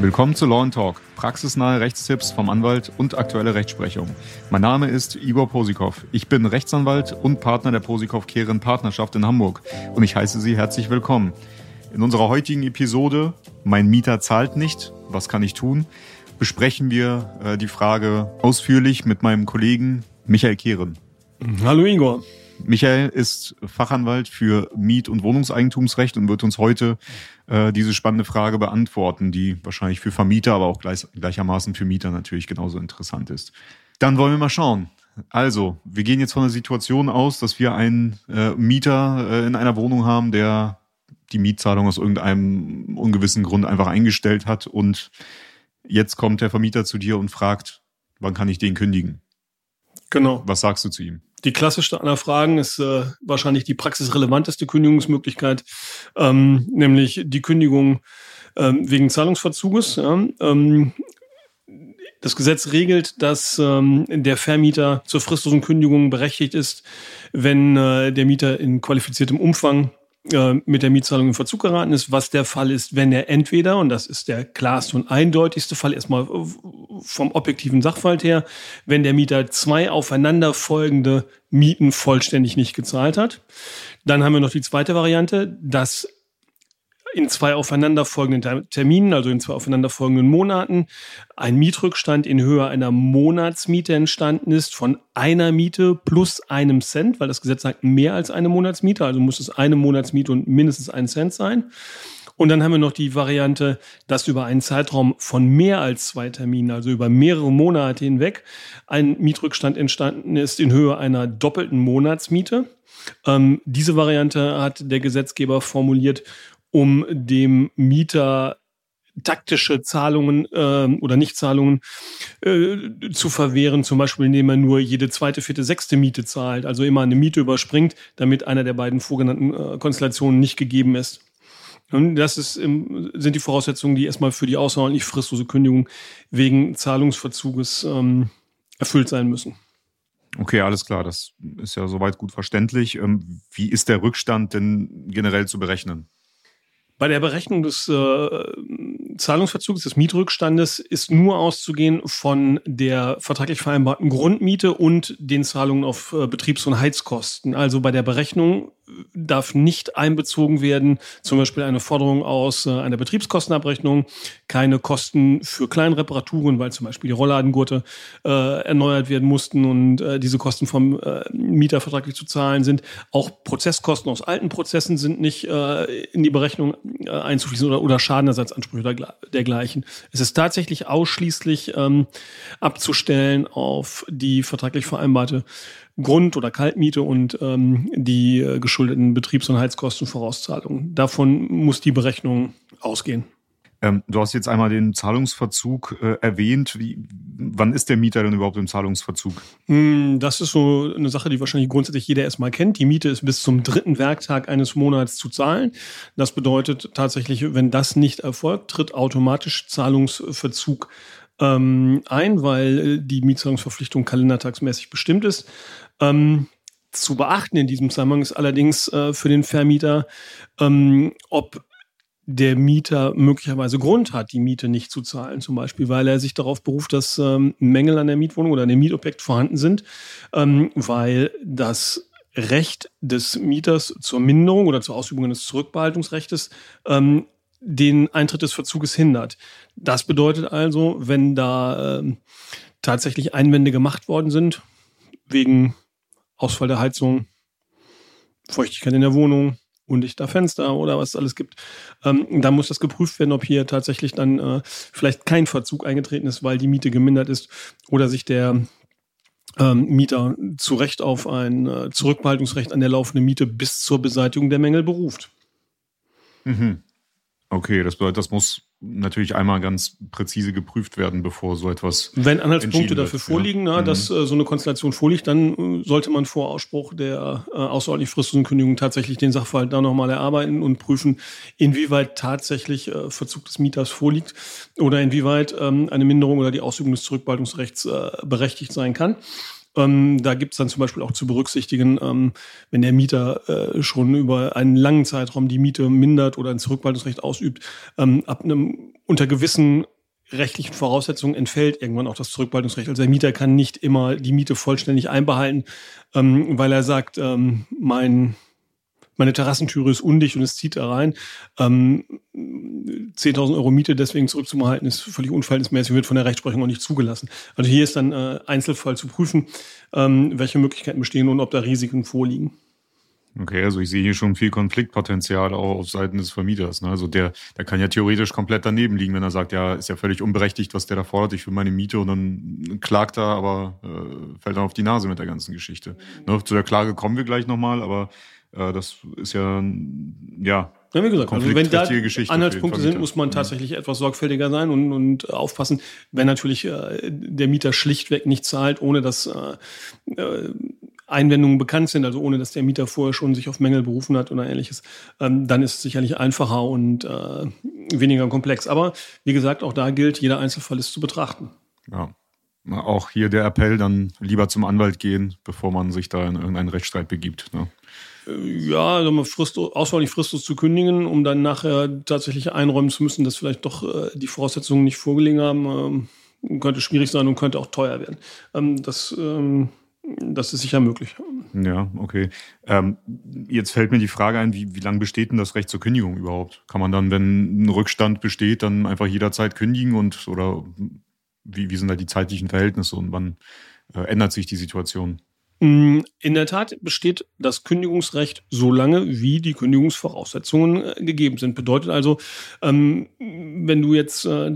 Willkommen zu Law Talk, praxisnahe Rechtstipps vom Anwalt und aktuelle Rechtsprechung. Mein Name ist Igor Posikow. Ich bin Rechtsanwalt und Partner der Posikow Kehren Partnerschaft in Hamburg und ich heiße Sie herzlich willkommen. In unserer heutigen Episode Mein Mieter zahlt nicht, was kann ich tun? besprechen wir äh, die Frage ausführlich mit meinem Kollegen Michael Kehren. Hallo Igor. Michael ist Fachanwalt für Miet- und Wohnungseigentumsrecht und wird uns heute äh, diese spannende Frage beantworten, die wahrscheinlich für Vermieter, aber auch gleich, gleichermaßen für Mieter natürlich genauso interessant ist. Dann wollen wir mal schauen. Also, wir gehen jetzt von der Situation aus, dass wir einen äh, Mieter äh, in einer Wohnung haben, der die Mietzahlung aus irgendeinem ungewissen Grund einfach eingestellt hat und jetzt kommt der Vermieter zu dir und fragt, wann kann ich den kündigen? Genau. Was sagst du zu ihm? Die klassischste aller Fragen ist äh, wahrscheinlich die praxisrelevanteste Kündigungsmöglichkeit, ähm, nämlich die Kündigung ähm, wegen Zahlungsverzuges. Ja. Ähm, das Gesetz regelt, dass ähm, der Vermieter zur fristlosen Kündigung berechtigt ist, wenn äh, der Mieter in qualifiziertem Umfang äh, mit der Mietzahlung in Verzug geraten ist, was der Fall ist, wenn er entweder, und das ist der klarste und eindeutigste Fall, erstmal vom objektiven Sachverhalt her, wenn der Mieter zwei aufeinanderfolgende Mieten vollständig nicht gezahlt hat. Dann haben wir noch die zweite Variante, dass in zwei aufeinanderfolgenden Terminen, also in zwei aufeinanderfolgenden Monaten, ein Mietrückstand in Höhe einer Monatsmiete entstanden ist von einer Miete plus einem Cent, weil das Gesetz sagt mehr als eine Monatsmiete, also muss es eine Monatsmiete und mindestens ein Cent sein. Und dann haben wir noch die Variante, dass über einen Zeitraum von mehr als zwei Terminen, also über mehrere Monate hinweg, ein Mietrückstand entstanden ist in Höhe einer doppelten Monatsmiete. Ähm, diese Variante hat der Gesetzgeber formuliert, um dem Mieter taktische Zahlungen äh, oder Nichtzahlungen äh, zu verwehren, zum Beispiel indem er nur jede zweite, vierte, sechste Miete zahlt, also immer eine Miete überspringt, damit einer der beiden vorgenannten äh, Konstellationen nicht gegeben ist. Und das ist, sind die Voraussetzungen, die erstmal für die außerordentlich fristlose Kündigung wegen Zahlungsverzuges ähm, erfüllt sein müssen. Okay, alles klar, das ist ja soweit gut verständlich. Ähm, wie ist der Rückstand denn generell zu berechnen? Bei der Berechnung des äh, Zahlungsverzugs des Mietrückstandes ist nur auszugehen von der vertraglich vereinbarten Grundmiete und den Zahlungen auf äh, Betriebs- und Heizkosten. Also bei der Berechnung darf nicht einbezogen werden, zum Beispiel eine Forderung aus äh, einer Betriebskostenabrechnung, keine Kosten für Kleinreparaturen, weil zum Beispiel die Rolladengurte äh, erneuert werden mussten und äh, diese Kosten vom äh, Mieter vertraglich zu zahlen sind. Auch Prozesskosten aus alten Prozessen sind nicht äh, in die Berechnung äh, einzufließen oder, oder Schadenersatzansprüche dergleichen. Es ist tatsächlich ausschließlich ähm, abzustellen auf die vertraglich vereinbarte Grund- oder Kaltmiete und ähm, die äh, geschuldeten Betriebs- und Heizkostenvorauszahlungen. Davon muss die Berechnung ausgehen. Ähm, du hast jetzt einmal den Zahlungsverzug äh, erwähnt. Wie, wann ist der Mieter denn überhaupt im Zahlungsverzug? Hm, das ist so eine Sache, die wahrscheinlich grundsätzlich jeder erstmal kennt. Die Miete ist bis zum dritten Werktag eines Monats zu zahlen. Das bedeutet tatsächlich, wenn das nicht erfolgt, tritt automatisch Zahlungsverzug ähm, ein, weil äh, die Mietzahlungsverpflichtung kalendertagsmäßig bestimmt ist. Ähm, zu beachten in diesem Zusammenhang ist allerdings äh, für den Vermieter, ähm, ob der Mieter möglicherweise Grund hat, die Miete nicht zu zahlen, zum Beispiel, weil er sich darauf beruft, dass ähm, Mängel an der Mietwohnung oder an dem Mietobjekt vorhanden sind, ähm, weil das Recht des Mieters zur Minderung oder zur Ausübung des Zurückbehaltungsrechts ähm, den Eintritt des Verzuges hindert. Das bedeutet also, wenn da äh, tatsächlich Einwände gemacht worden sind, wegen Ausfall der Heizung, Feuchtigkeit in der Wohnung, undichter Fenster oder was es alles gibt, ähm, dann muss das geprüft werden, ob hier tatsächlich dann äh, vielleicht kein Verzug eingetreten ist, weil die Miete gemindert ist oder sich der ähm, Mieter zu Recht auf ein äh, Zurückbehaltungsrecht an der laufenden Miete bis zur Beseitigung der Mängel beruft. Mhm. Okay, das bedeutet, das muss natürlich einmal ganz präzise geprüft werden, bevor so etwas. Wenn Anhaltspunkte dafür wird, vorliegen, ja. na, dass mhm. äh, so eine Konstellation vorliegt, dann äh, sollte man vor Ausspruch der äh, außerordentlich fristlosen Kündigung tatsächlich den Sachverhalt da nochmal erarbeiten und prüfen, inwieweit tatsächlich äh, Verzug des Mieters vorliegt oder inwieweit ähm, eine Minderung oder die Ausübung des Zurückbaltungsrechts äh, berechtigt sein kann. Ähm, da gibt es dann zum Beispiel auch zu berücksichtigen, ähm, wenn der Mieter äh, schon über einen langen Zeitraum die Miete mindert oder ein Zurückweisungsrecht ausübt, ähm, ab einem unter gewissen rechtlichen Voraussetzungen entfällt irgendwann auch das Zurückweisungsrecht. Also der Mieter kann nicht immer die Miete vollständig einbehalten, ähm, weil er sagt, ähm, mein meine Terrassentüre ist undicht und es zieht da rein. Ähm, 10.000 Euro Miete deswegen zurückzuhalten, ist völlig unverhältnismäßig, wird von der Rechtsprechung auch nicht zugelassen. Also hier ist dann äh, Einzelfall zu prüfen, ähm, welche Möglichkeiten bestehen und ob da Risiken vorliegen. Okay, also ich sehe hier schon viel Konfliktpotenzial auch auf Seiten des Vermieters. Ne? Also der, der kann ja theoretisch komplett daneben liegen, wenn er sagt, ja, ist ja völlig unberechtigt, was der da fordert, ich für meine Miete und dann klagt er, aber äh, fällt dann auf die Nase mit der ganzen Geschichte. Ne? Zu der Klage kommen wir gleich nochmal, aber äh, das ist ja, ja, ja, wie gesagt, also wenn da Anhaltspunkte sind, muss man tatsächlich ja. etwas sorgfältiger sein und, und aufpassen, wenn natürlich äh, der Mieter schlichtweg nicht zahlt, ohne dass äh, äh, Einwendungen bekannt sind, also ohne dass der Mieter vorher schon sich auf Mängel berufen hat oder ähnliches, ähm, dann ist es sicherlich einfacher und äh, weniger komplex. Aber wie gesagt, auch da gilt, jeder Einzelfall ist zu betrachten. Ja. Auch hier der Appell, dann lieber zum Anwalt gehen, bevor man sich da in irgendeinen Rechtsstreit begibt. Ne? ja, also Frist, auswahrlich fristlos zu kündigen, um dann nachher tatsächlich einräumen zu müssen, dass vielleicht doch äh, die Voraussetzungen nicht vorgelegen haben, ähm, könnte schwierig sein und könnte auch teuer werden. Ähm, das, ähm, das ist sicher möglich. Ja, okay. Ähm, jetzt fällt mir die Frage ein, wie, wie lange besteht denn das Recht zur Kündigung überhaupt? Kann man dann, wenn ein Rückstand besteht, dann einfach jederzeit kündigen und oder wie, wie sind da die zeitlichen Verhältnisse und wann äh, ändert sich die Situation? Mm, in der Tat besteht das Kündigungsrecht so lange, wie die Kündigungsvoraussetzungen äh, gegeben sind. Bedeutet also, ähm, wenn du jetzt äh,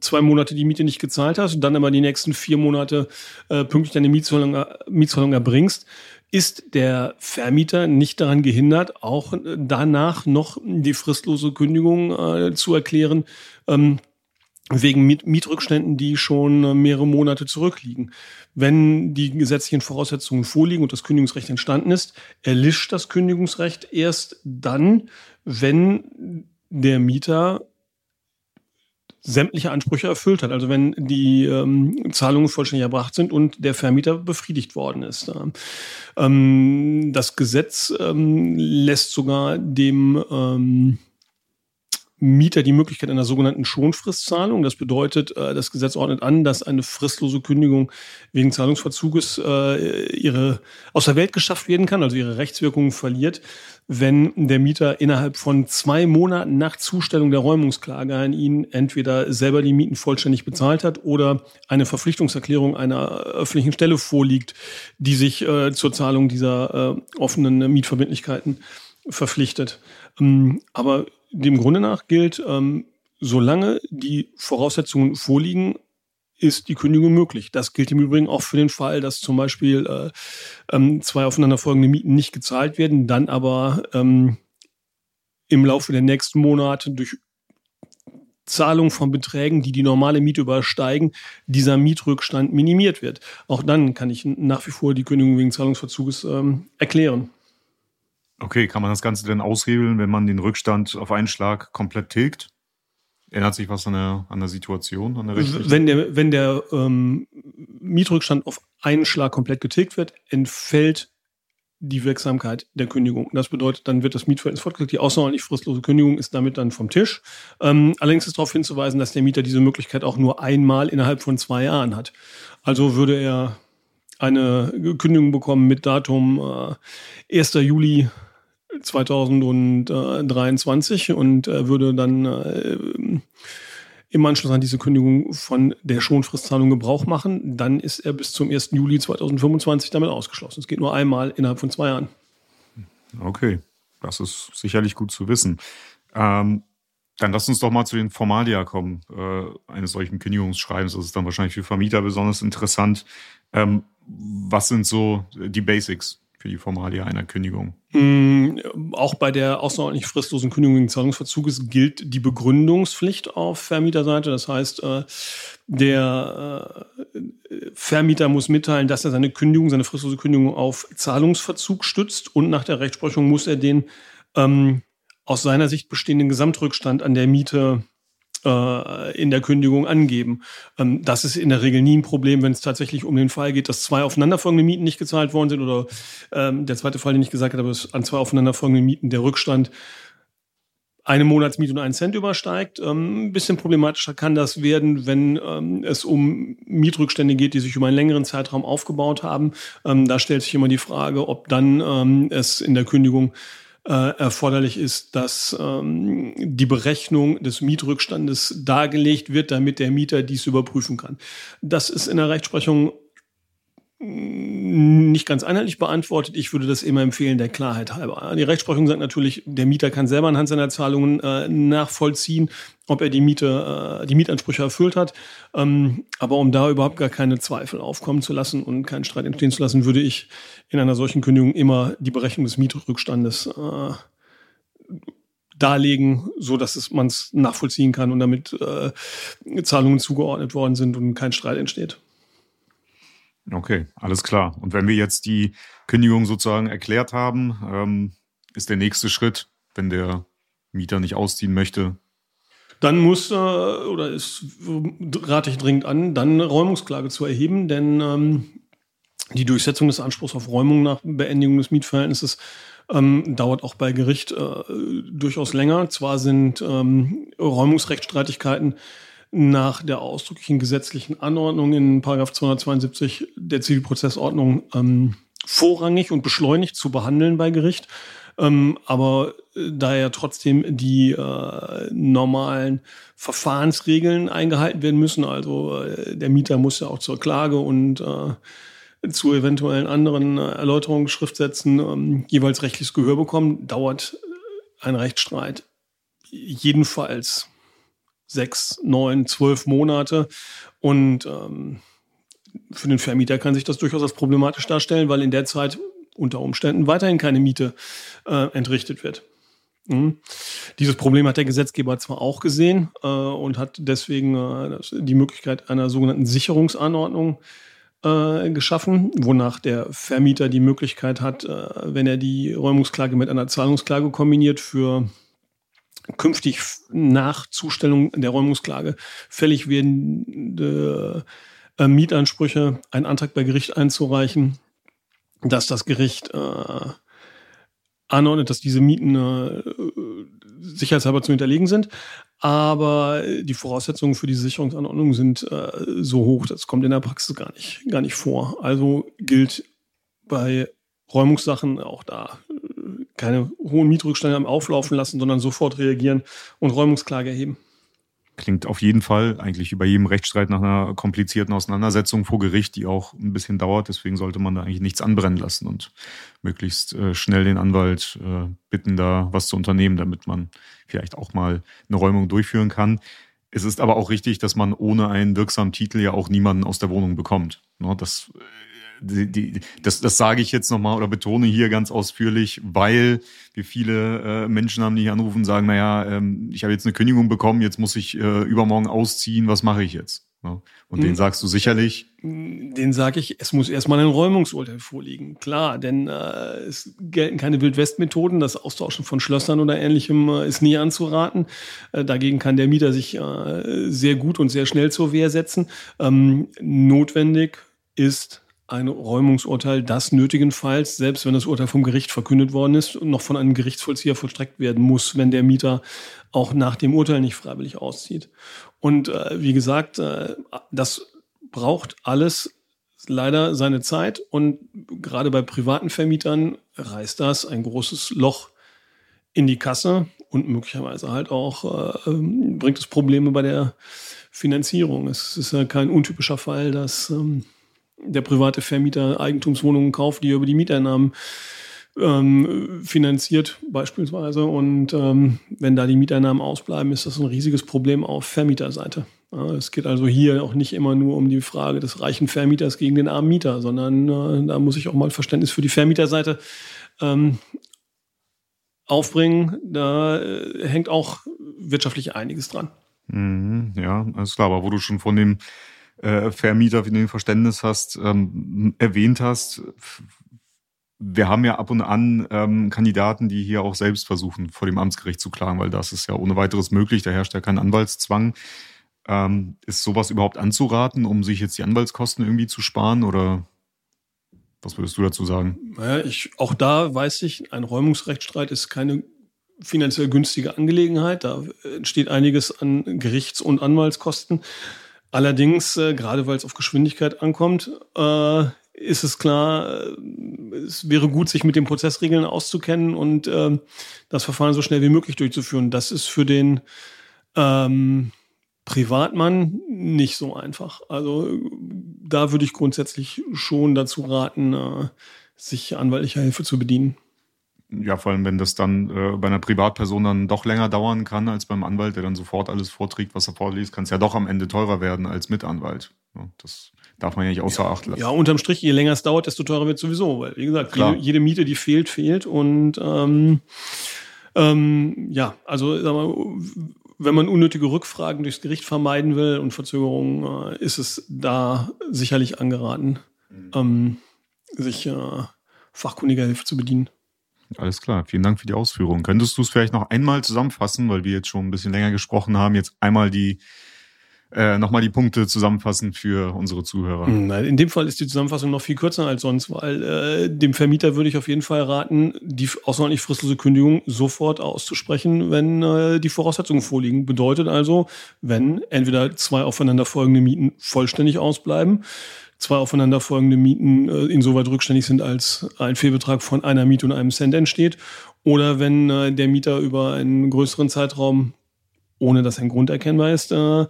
zwei Monate die Miete nicht gezahlt hast und dann aber die nächsten vier Monate äh, pünktlich deine Mietzahlung, Mietzahlung erbringst, ist der Vermieter nicht daran gehindert, auch danach noch die fristlose Kündigung zu erklären. Ähm, wegen Mietrückständen, die schon äh, mehrere Monate zurückliegen. Wenn die gesetzlichen Voraussetzungen vorliegen und das Kündigungsrecht entstanden ist, erlischt das Kündigungsrecht erst dann, wenn der Mieter sämtliche Ansprüche erfüllt hat. Also wenn die ähm, Zahlungen vollständig erbracht sind und der Vermieter befriedigt worden ist. Ähm, das Gesetz ähm, lässt sogar dem ähm, Mieter die Möglichkeit einer sogenannten Schonfristzahlung. Das bedeutet, äh, das Gesetz ordnet an, dass eine fristlose Kündigung wegen Zahlungsverzuges äh, ihre aus der Welt geschafft werden kann, also ihre Rechtswirkungen verliert, wenn der Mieter innerhalb von zwei Monaten nach Zustellung der Räumungsklage an ihn entweder selber die Mieten vollständig bezahlt hat oder eine Verpflichtungserklärung einer öffentlichen Stelle vorliegt, die sich äh, zur Zahlung dieser offenen Mietverbindlichkeiten verpflichtet. Ähm, aber dem Grunde nach gilt, ähm, solange die Voraussetzungen vorliegen, ist die Kündigung möglich. Das gilt im Übrigen auch für den Fall, dass zum Beispiel äh, ähm, zwei aufeinanderfolgende Mieten nicht gezahlt werden, dann aber ähm, im Laufe der nächsten Monate durch Zahlung von Beträgen, die die normale Miete übersteigen, dieser Mietrückstand minimiert wird. Auch dann kann ich nach wie vor die Kündigung wegen Zahlungsverzuges ähm, erklären. Okay, kann man das Ganze denn aushebeln, wenn man den Rückstand auf einen Schlag komplett tilgt? Ändert sich was an der, an der Situation, an der rechtlichen? Wenn der, wenn der ähm, Mietrückstand auf einen Schlag komplett getilgt wird, entfällt die Wirksamkeit der Kündigung. Das bedeutet, dann wird das Mietverhältnis fortgesetzt. Die außerordentlich fristlose Kündigung ist damit dann vom Tisch. Ähm, allerdings ist darauf hinzuweisen, dass der Mieter diese Möglichkeit auch nur einmal innerhalb von zwei Jahren hat. Also würde er eine Kündigung bekommen mit Datum äh, 1. Juli 2023 und äh, würde dann äh, im Anschluss an diese Kündigung von der Schonfristzahlung Gebrauch machen, dann ist er bis zum 1. Juli 2025 damit ausgeschlossen. Es geht nur einmal innerhalb von zwei Jahren. Okay, das ist sicherlich gut zu wissen. Ähm, dann lass uns doch mal zu den Formalia kommen, äh, eines solchen Kündigungsschreibens. Das ist dann wahrscheinlich für Vermieter besonders interessant. Ähm, was sind so die Basics? Für die Formalia einer Kündigung. Mm, auch bei der außerordentlich fristlosen Kündigung wegen Zahlungsverzuges gilt die Begründungspflicht auf Vermieterseite. Das heißt, äh, der äh, Vermieter muss mitteilen, dass er seine Kündigung, seine fristlose Kündigung auf Zahlungsverzug stützt und nach der Rechtsprechung muss er den ähm, aus seiner Sicht bestehenden Gesamtrückstand an der Miete äh, in der Kündigung angeben. Ähm, das ist in der Regel nie ein Problem, wenn es tatsächlich um den Fall geht, dass zwei aufeinanderfolgende Mieten nicht gezahlt worden sind oder ähm, der zweite Fall, den ich gesagt habe, ist an zwei aufeinanderfolgenden Mieten der Rückstand eine Monatsmiete und einen Cent übersteigt. Ähm, ein bisschen problematischer kann das werden, wenn es um Mietrückstände geht, die sich über einen längeren Zeitraum aufgebaut haben. Da stellt sich immer die Frage, ob dann es in der Kündigung äh, erforderlich ist, dass ähm, die Berechnung des Mietrückstandes dargelegt wird, damit der Mieter dies überprüfen kann. Das ist in der Rechtsprechung nicht ganz einheitlich beantwortet. Ich würde das immer empfehlen, der Klarheit halber. Die Rechtsprechung sagt natürlich, der Mieter kann selber anhand seiner Zahlungen äh, nachvollziehen, ob er die Miete, äh, die Mietansprüche erfüllt hat. Ähm, aber um da überhaupt gar keine Zweifel aufkommen zu lassen und keinen Streit entstehen zu lassen, würde ich in einer solchen Kündigung immer die Berechnung des Mietrückstandes äh, darlegen, so dass man es nachvollziehen kann und damit äh, Zahlungen zugeordnet worden sind und kein Streit entsteht. Okay, alles klar. Und wenn wir jetzt die Kündigung sozusagen erklärt haben, ähm, ist der nächste Schritt, wenn der Mieter nicht ausziehen möchte, dann muss äh, oder ist rate ich dringend an, dann eine Räumungsklage zu erheben, denn ähm, die Durchsetzung des Anspruchs auf Räumung nach Beendigung des Mietverhältnisses ähm, dauert auch bei Gericht äh, durchaus länger. Zwar sind ähm, Räumungsrechtsstreitigkeiten nach der ausdrücklichen gesetzlichen Anordnung in 272 der Zivilprozessordnung ähm, vorrangig und beschleunigt zu behandeln bei Gericht. Ähm, aber äh, da ja trotzdem die äh, normalen Verfahrensregeln eingehalten werden müssen, also äh, der Mieter muss ja auch zur Klage und äh, zu eventuellen anderen äh, Erläuterungsschriftsätzen ähm, jeweils rechtliches Gehör bekommen, dauert ein Rechtsstreit jedenfalls sechs, neun, zwölf Monate. Und ähm, für den Vermieter kann sich das durchaus als problematisch darstellen, weil in der Zeit unter Umständen weiterhin keine Miete äh, entrichtet wird. Mhm. Dieses Problem hat der Gesetzgeber zwar auch gesehen äh, und hat deswegen äh, die Möglichkeit einer sogenannten Sicherungsanordnung äh, geschaffen, wonach der Vermieter die Möglichkeit hat, äh, wenn er die Räumungsklage mit einer Zahlungsklage kombiniert, für künftig nach Zustellung der Räumungsklage fällig werdende äh, Mietansprüche einen Antrag bei Gericht einzureichen, dass das Gericht äh, anordnet, dass diese Mieten äh, sicherheitshalber zu hinterlegen sind. Aber die Voraussetzungen für diese Sicherungsanordnung sind äh, so hoch, das kommt in der Praxis gar nicht, gar nicht vor. Also gilt bei Räumungssachen auch da keine hohen Mietrückstände am Auflaufen lassen, sondern sofort reagieren und Räumungsklage erheben. Klingt auf jeden Fall eigentlich über jedem Rechtsstreit nach einer komplizierten Auseinandersetzung vor Gericht, die auch ein bisschen dauert. Deswegen sollte man da eigentlich nichts anbrennen lassen und möglichst äh, schnell den Anwalt äh, bitten, da was zu unternehmen, damit man vielleicht auch mal eine Räumung durchführen kann. Es ist aber auch richtig, dass man ohne einen wirksamen Titel ja auch niemanden aus der Wohnung bekommt. Ne, das äh, die, die, das, das sage ich jetzt nochmal oder betone hier ganz ausführlich, weil wir viele äh, Menschen haben, die hier anrufen und sagen, naja, ähm, ich habe jetzt eine Kündigung bekommen, jetzt muss ich äh, übermorgen ausziehen, was mache ich jetzt? Ja. Und mhm. den sagst du sicherlich. Den sage ich, es muss erstmal ein Räumungsurteil vorliegen. Klar, denn äh, es gelten keine Wildwest-Methoden. Das Austauschen von Schlössern oder ähnlichem äh, ist nie anzuraten. Äh, dagegen kann der Mieter sich äh, sehr gut und sehr schnell zur Wehr setzen. Ähm, notwendig ist ein Räumungsurteil, das nötigenfalls, selbst wenn das Urteil vom Gericht verkündet worden ist, noch von einem Gerichtsvollzieher vollstreckt werden muss, wenn der Mieter auch nach dem Urteil nicht freiwillig auszieht. Und äh, wie gesagt, äh, das braucht alles leider seine Zeit und gerade bei privaten Vermietern reißt das ein großes Loch in die Kasse und möglicherweise halt auch äh, ähm, bringt es Probleme bei der Finanzierung. Es ist ja kein untypischer Fall, dass ähm, der private Vermieter Eigentumswohnungen kauft, die er über die Mieteinnahmen ähm, finanziert beispielsweise. Und ähm, wenn da die Mieteinnahmen ausbleiben, ist das ein riesiges Problem auf Vermieterseite. Ja, es geht also hier auch nicht immer nur um die Frage des reichen Vermieters gegen den armen Mieter, sondern äh, da muss ich auch mal Verständnis für die Vermieterseite ähm, aufbringen. Da äh, hängt auch wirtschaftlich einiges dran. Mhm, ja, alles klar. Aber wo du schon von dem äh, Vermieter, wie du ein Verständnis hast, ähm, erwähnt hast, wir haben ja ab und an ähm, Kandidaten, die hier auch selbst versuchen, vor dem Amtsgericht zu klagen, weil das ist ja ohne weiteres möglich, da herrscht ja kein Anwaltszwang. Ähm, ist sowas überhaupt anzuraten, um sich jetzt die Anwaltskosten irgendwie zu sparen oder was würdest du dazu sagen? Naja, ich, auch da weiß ich, ein Räumungsrechtsstreit ist keine finanziell günstige Angelegenheit. Da entsteht einiges an Gerichts- und Anwaltskosten. Allerdings, äh, gerade weil es auf Geschwindigkeit ankommt, äh, ist es klar, äh, es wäre gut, sich mit den Prozessregeln auszukennen und äh, das Verfahren so schnell wie möglich durchzuführen. Das ist für den ähm, Privatmann nicht so einfach. Also da würde ich grundsätzlich schon dazu raten, äh, sich anwaltlicher Hilfe zu bedienen. Ja, vor allem, wenn das dann äh, bei einer Privatperson dann doch länger dauern kann als beim Anwalt, der dann sofort alles vorträgt, was er vorliest, kann es ja doch am Ende teurer werden als mit Anwalt. Ja, das darf man ja nicht außer Acht lassen. Ja, unterm Strich, je länger es dauert, desto teurer wird sowieso, weil, wie gesagt, jede, jede, Miete, die fehlt, fehlt. Und ähm, ähm, ja, also sag mal, wenn man unnötige Rückfragen durchs Gericht vermeiden will und Verzögerungen, äh, ist es da sicherlich angeraten, mhm. ähm, sich äh, fachkundiger Hilfe zu bedienen. Alles klar, vielen Dank für die Ausführungen. Könntest du es vielleicht noch einmal zusammenfassen, weil wir jetzt schon ein bisschen länger gesprochen haben, jetzt einmal die äh, nochmal die Punkte zusammenfassen für unsere Zuhörer? Nein, in dem Fall ist die Zusammenfassung noch viel kürzer als sonst, weil äh, dem Vermieter würde ich auf jeden Fall raten, die außerordentlich fristlose Kündigung sofort auszusprechen, wenn äh, die Voraussetzungen vorliegen. Bedeutet also, wenn entweder zwei aufeinanderfolgende Mieten vollständig ausbleiben, zwei aufeinanderfolgende Mieten äh, insoweit rückständig sind, als ein Fehlbetrag von einer Miete und einem Cent entsteht, oder wenn äh, der Mieter über einen größeren Zeitraum ohne dass ein Grund erkennbar ist, äh,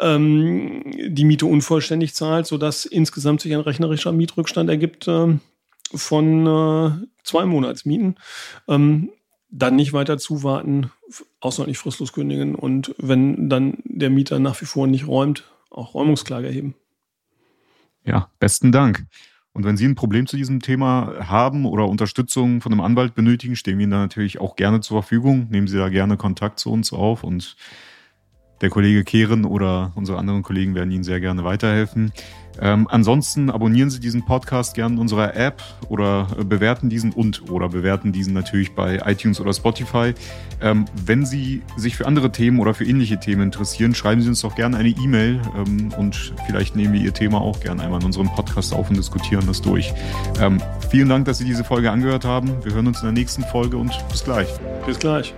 ähm, die Miete unvollständig zahlt, sodass insgesamt sich ein rechnerischer Mietrückstand ergibt äh, von äh, zwei Monatsmieten. Ähm, dann nicht weiter zuwarten, außerordentlich fristlos kündigen und wenn dann der Mieter nach wie vor nicht räumt, auch Räumungsklage erheben. Ja, besten Dank. Und wenn Sie ein Problem zu diesem Thema haben oder Unterstützung von einem Anwalt benötigen, stehen wir Ihnen da natürlich auch gerne zur Verfügung. Nehmen Sie da gerne Kontakt zu uns auf und der Kollege Kehren oder unsere anderen Kollegen werden Ihnen sehr gerne weiterhelfen. Ähm, ansonsten abonnieren Sie diesen Podcast gerne in unserer App oder äh, bewerten diesen und oder bewerten diesen natürlich bei iTunes oder Spotify. Ähm, wenn Sie sich für andere Themen oder für ähnliche Themen interessieren, schreiben Sie uns doch gerne eine E-Mail ähm, und vielleicht nehmen wir Ihr Thema auch gerne einmal in unserem Podcast auf und diskutieren das durch. Ähm, vielen Dank, dass Sie diese Folge angehört haben. Wir hören uns in der nächsten Folge und bis gleich. Bis gleich.